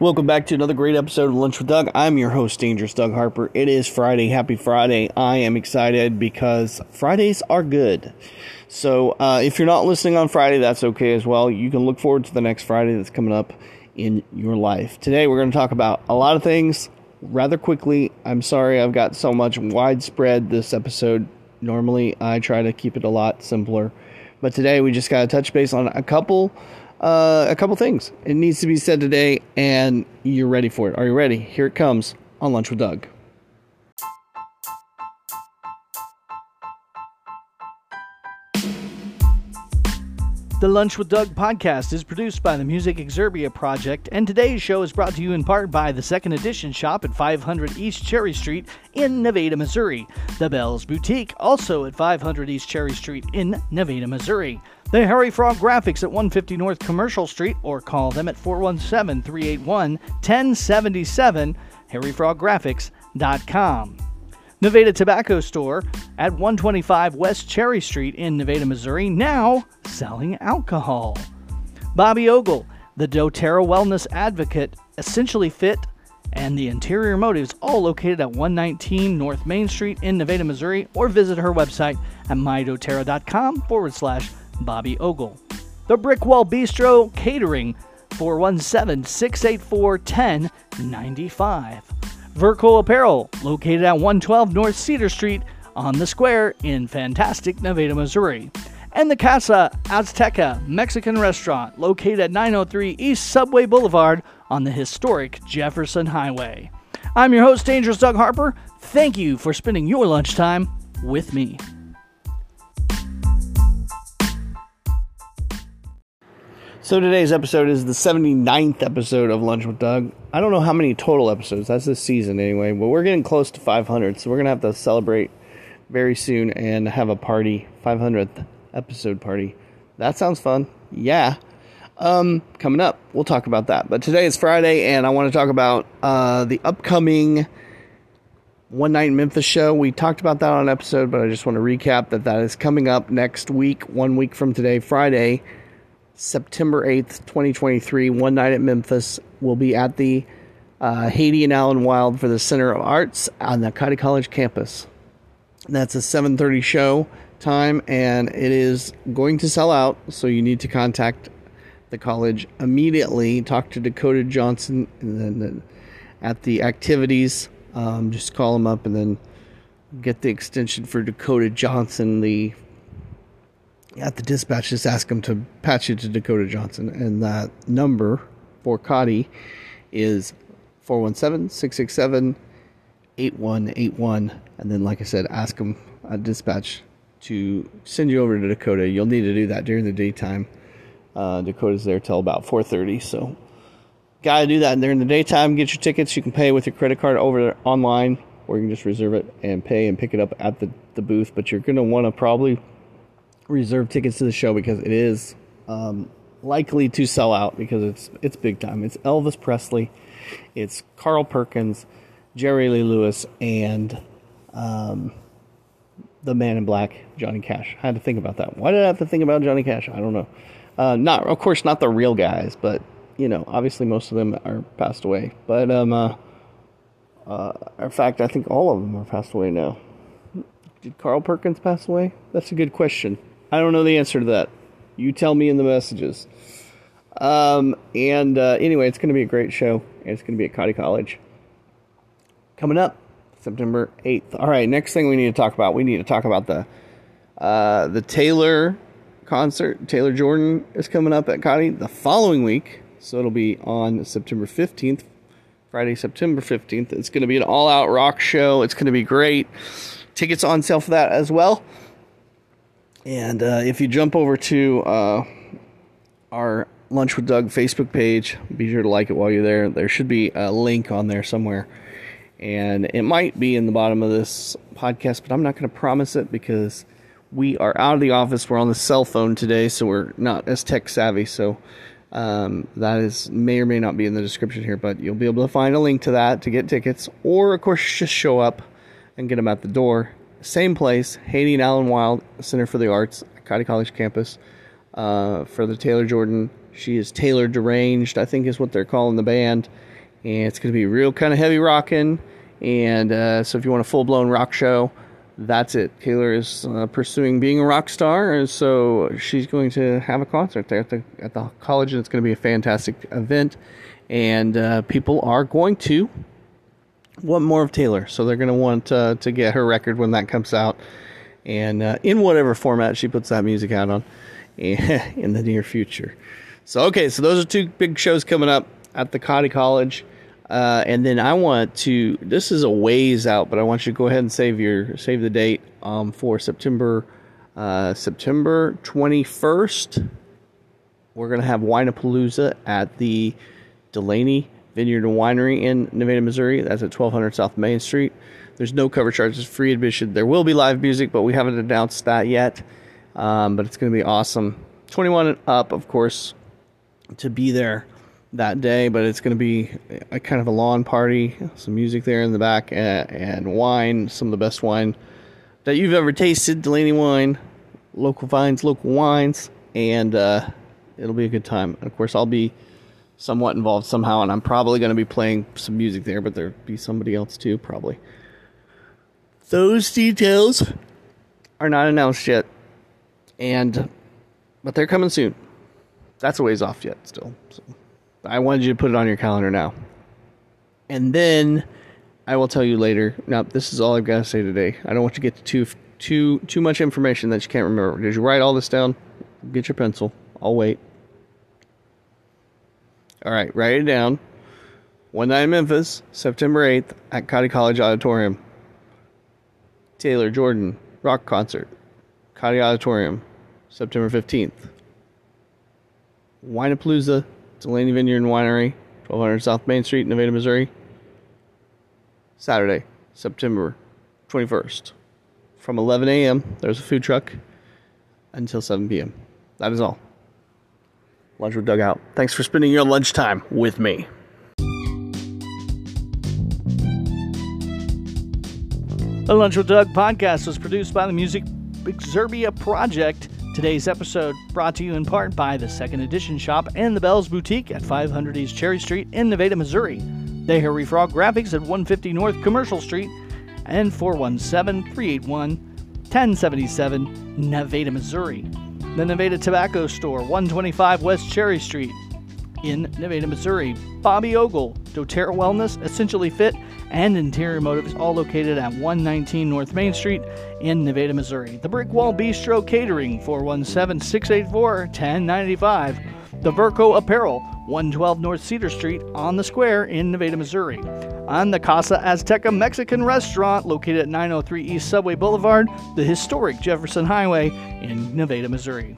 Welcome back to another great episode of Lunch with Doug. I'm your host, Dangerous Doug Harper. It is Friday. Happy Friday. I am excited because Fridays are good. So uh, if you're not listening on Friday, that's okay as well. You can look forward to the next Friday that's coming up in your life. Today, we're going to talk about a lot of things rather quickly. I'm sorry I've got so much widespread this episode. Normally, I try to keep it a lot simpler. But today, we just got to touch base on a couple uh, a couple things. It needs to be said today, and you're ready for it. Are you ready? Here it comes on Lunch with Doug. The Lunch with Doug podcast is produced by the Music Exerbia Project, and today's show is brought to you in part by the Second Edition shop at 500 East Cherry Street in Nevada, Missouri. The Bells Boutique, also at 500 East Cherry Street in Nevada, Missouri. The Harry Frog Graphics at 150 North Commercial Street, or call them at 417 381 1077, harryfroggraphics.com. Nevada Tobacco Store at 125 West Cherry Street in Nevada, Missouri, now selling alcohol. Bobby Ogle, the doTERRA Wellness Advocate, Essentially Fit, and the Interior Motives, all located at 119 North Main Street in Nevada, Missouri, or visit her website at mydoterra.com forward slash Bobby Ogle. The Brickwall Bistro Catering, 417 684 1095. Verco Apparel, located at 112 North Cedar Street on the square in fantastic Nevada, Missouri. And the Casa Azteca Mexican Restaurant, located at 903 East Subway Boulevard on the historic Jefferson Highway. I'm your host, Dangerous Doug Harper. Thank you for spending your lunchtime with me. So today's episode is the 79th episode of Lunch with Doug. I don't know how many total episodes. That's this season anyway, but we're getting close to 500, so we're going to have to celebrate very soon and have a party, 500th episode party. That sounds fun. Yeah. Um, coming up, we'll talk about that. But today is Friday, and I want to talk about uh, the upcoming One Night in Memphis show. We talked about that on an episode, but I just want to recap that that is coming up next week, one week from today, Friday. September 8th, 2023, One Night at Memphis will be at the uh, Haidee and Allen Wild for the Center of Arts on the Cottey College campus. That's a 7:30 show time and it is going to sell out, so you need to contact the college immediately. Talk to Dakota Johnson and then at the activities, um, just call them up and then get the extension for Dakota Johnson, the at the dispatch, just ask them to patch you to Dakota Johnson. And that number for Cottey is 417 667 8181. And then, like I said, ask them at dispatch to send you over to Dakota. You'll need to do that during the daytime. Uh, Dakota's there till about 4:30, so gotta do that during the daytime. Get your tickets. You can pay with your credit card over online, or you can just reserve it and pay and pick it up at the, the booth. But you're gonna want to probably reserve tickets to the show because it is um, likely to sell out because it's it's big time. It's Elvis Presley, it's Carl Perkins, Jerry Lee Lewis, and um, the Man in Black, Johnny Cash. I had to think about that. Why did I have to think about Johnny Cash? I don't know. Uh, not of course not the real guys, but you know obviously most of them are passed away. But um, uh, uh, in fact, I think all of them are passed away now. Did Carl Perkins pass away? That's a good question. I don't know the answer to that. You tell me in the messages. Um, and uh, anyway, it's going to be a great show, and it's going to be at Cottey College. Coming up, September 8th. All right, next thing we need to talk about, we need to talk about the uh, the Taylor concert. Taylor Jordan is coming up at Cottey the following week, so it'll be on September 15th, Friday, September 15th. It's going to be an all-out rock show. It's going to be great. Tickets on sale for that as well. And uh, if you jump over to uh, our Lunch with Doug Facebook page, be sure to like it while you're there. There should be a link on there somewhere. And it might be in the bottom of this podcast, but I'm not going to promise it because we are out of the office. We're on the cell phone today, so we're not as tech savvy. So um, that is may or may not be in the description here, but you'll be able to find a link to that to get tickets, or of course just show up and get them at the door same place, Haidee and Allen Wild Center for the Arts, Cottey College campus, uh, for the Taylor Jordan She is Taylor Deranged, I think is what they're calling the band. And it's going to be real kind of heavy rocking. And uh, so if you want a full blown rock show, that's it. Taylor is uh, pursuing being a rock star, and so she's going to have a concert there at the at the college, and it's going to be a fantastic event. And uh, people are going to want more of Taylor, so they're going to want uh, to get her record when that comes out, and uh, in whatever format she puts that music out on in the near future. So okay, so those are two big shows coming up at the Cottey College. Uh, and then I want to. This is a ways out, but I want you to go ahead and save your save the date um, for September uh, September twenty first. We're gonna have Wineapallooza at the Delaney Vineyard and Winery in Nevada, Missouri. That's at twelve hundred South Main Street. There's no cover charges, free admission. There will be live music, but we haven't announced that yet. Um, but it's gonna be awesome. Twenty one and up, of course, to be there that day, but it's going to be a kind of a lawn party, some music there in the back, and, and, wine, some of the best wine that you've ever tasted. Delaney wine, local vines, local wines, and uh, it'll be a good time. And of course, I'll be somewhat involved somehow, and I'm probably going to be playing some music there, but there'll be somebody else too, probably. Those details are not announced yet, and but they're coming soon. That's a ways off yet, still. So. I wanted you to put it on your calendar now. And then I will tell you later. Now, this is all I've got to say today. I don't want you to get too too too much information that you can't remember. Did you write all this down? Get your pencil. I'll wait. All right, write it down. One night in Memphis, September 8th at Cottey College Auditorium. Taylor Jordan rock concert, Cottey Auditorium, September 15th. Wineapallooza Delaney Vineyard and Winery, 1200 South Main Street, Nevada, Missouri. Saturday, September 21st. From 11 a.m., there's a food truck until 7 p.m. That is all. Lunch with Doug out. Thanks for spending your lunchtime with me. The Lunch with Doug podcast was produced by the Music Exerbia Project. Today's episode brought to you in part by the Second Edition Shop and the Bells Boutique at 500 East Cherry Street in Nevada, Missouri. They have Frog Graphics at 150 North Commercial Street and 417 381 1077 Nevada, Missouri. The Nevada Tobacco Store, 125 West Cherry Street in Nevada, Missouri. Bobby Ogle, doTERRA Wellness, Essentially Fit, and Interior Motives, all located at 119 North Main Street in Nevada, Missouri. The Brick Wall Bistro Catering, 417 684 1095. The Verco Apparel, 112 North Cedar Street on the square in Nevada, Missouri. On the Casa Azteca Mexican restaurant located at 903 East Subway Boulevard, the historic Jefferson Highway in Nevada, Missouri.